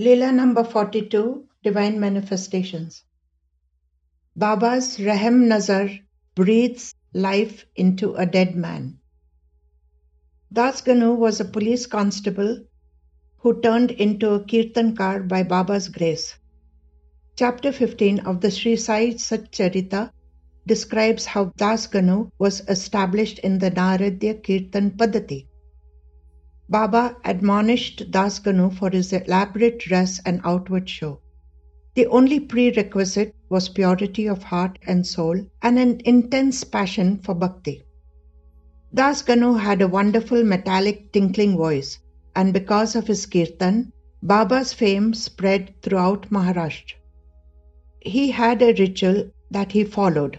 Leela number 42 Divine Manifestations. Baba's Rehem Nazar breathes life into a dead man. Das Ganu was a police constable who turned into a Kirtankar by Baba's grace. Chapter 15 of the Sri Sai Satcharita describes how Das Ganu was established in the Naradya Kirtan Padati. Baba admonished Das Ganu for his elaborate dress and outward show. The only prerequisite was purity of heart and soul and an intense passion for bhakti. Das Ganu had a wonderful metallic tinkling voice, and because of his kirtan, Baba's fame spread throughout Maharashtra. He had a ritual that he followed.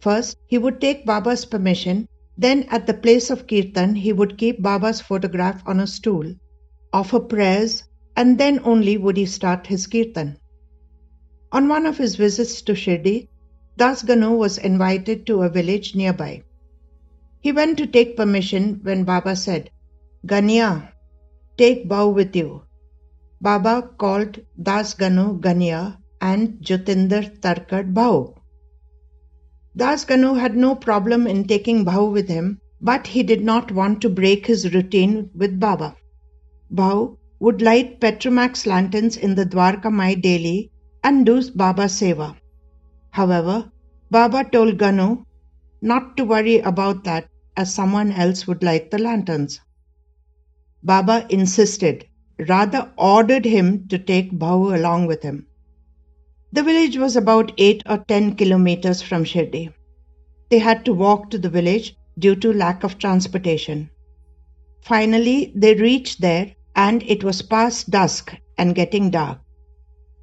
First, he would take Baba's permission then at the place of kirtan, he would keep Baba's photograph on a stool, offer prayers, and then only would he start his kirtan. On one of his visits to Shirdi, Das Ganu was invited to a village nearby. He went to take permission when Baba said, Gania, take Bhau with you. Baba called Das Ganu Gania and Jyotindra Tarkhad Bhau. Das Ganu had no problem in taking Bhau with him, but he did not want to break his routine with Baba. Bhau would light Petromax lanterns in the Dwarka Mai daily and do Baba Seva. However, Baba told Ganu not to worry about that as someone else would light the lanterns. Baba insisted, rather ordered him to take Bhau along with him. The village was about 8 or 10 kilometers from Shirdi. They had to walk to the village due to lack of transportation. Finally, they reached there and it was past dusk and getting dark.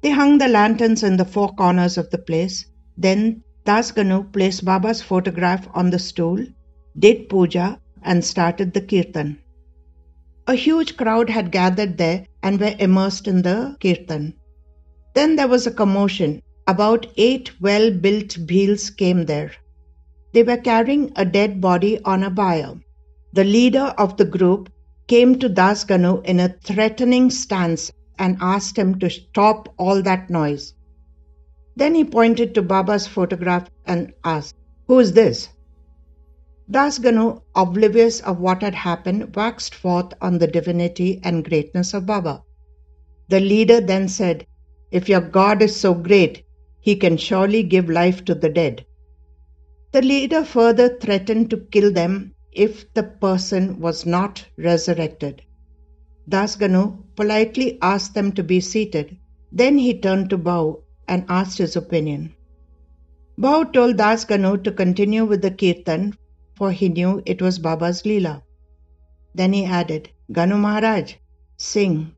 They hung the lanterns in the four corners of the place. Then Das Ganu placed Baba's photograph on the stool, did puja, and started the kirtan. A huge crowd had gathered there and were immersed in the kirtan. Then there was a commotion. About eight well built bheels came there. They were carrying a dead body on a bier. The leader of the group came to Das Ganu in a threatening stance and asked him to stop all that noise. Then he pointed to Baba's photograph and asked, Who is this? Das Ganu, oblivious of what had happened, waxed forth on the divinity and greatness of Baba. The leader then said, if your God is so great, he can surely give life to the dead. The leader further threatened to kill them if the person was not resurrected. Das Ganu politely asked them to be seated. Then he turned to Bhau and asked his opinion. Bhau told Das Ganu to continue with the kirtan, for he knew it was Baba's Leela. Then he added, Ganu Maharaj, sing,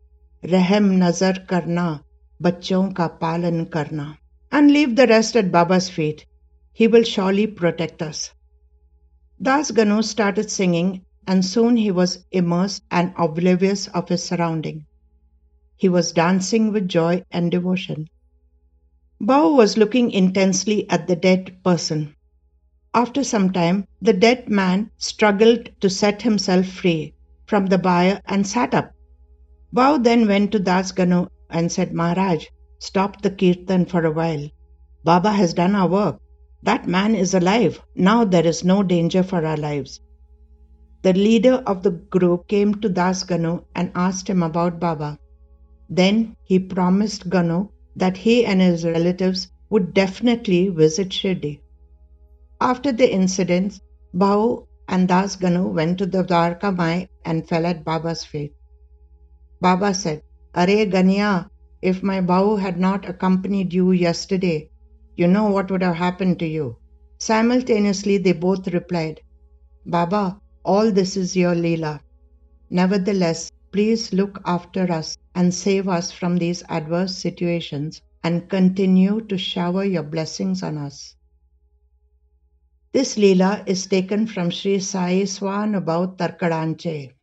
Rehem Nazar Karna, बच्चों का पालन करना and leave the rest at Baba's feet. He will surely protect us. Das Ganu started singing, and soon he was immersed and oblivious of his surroundings. He was dancing with joy and devotion. Bhau was looking intensely at the dead person. After some time, the dead man struggled to set himself free from the bier and sat up. Bhau then went to Das Ganu and said, Maharaj, stop the kirtan for a while. Baba has done our work. That man is alive. Now there is no danger for our lives. The leader of the group came to Das Ganu and asked him about Baba. Then he promised Ganu that he and his relatives would definitely visit Shirdi. After the incidents, Bhau and Das Ganu went to the Dwarka Mai and fell at Baba's feet. Baba said, Are Gania, if my Bhau had not accompanied you yesterday, you know what would have happened to you. Simultaneously, they both replied, Baba, all this is your Leela. Nevertheless, please look after us and save us from these adverse situations and continue to shower your blessings on us. This Leela is taken from Sri Sai Swanubhav Tarkadanche.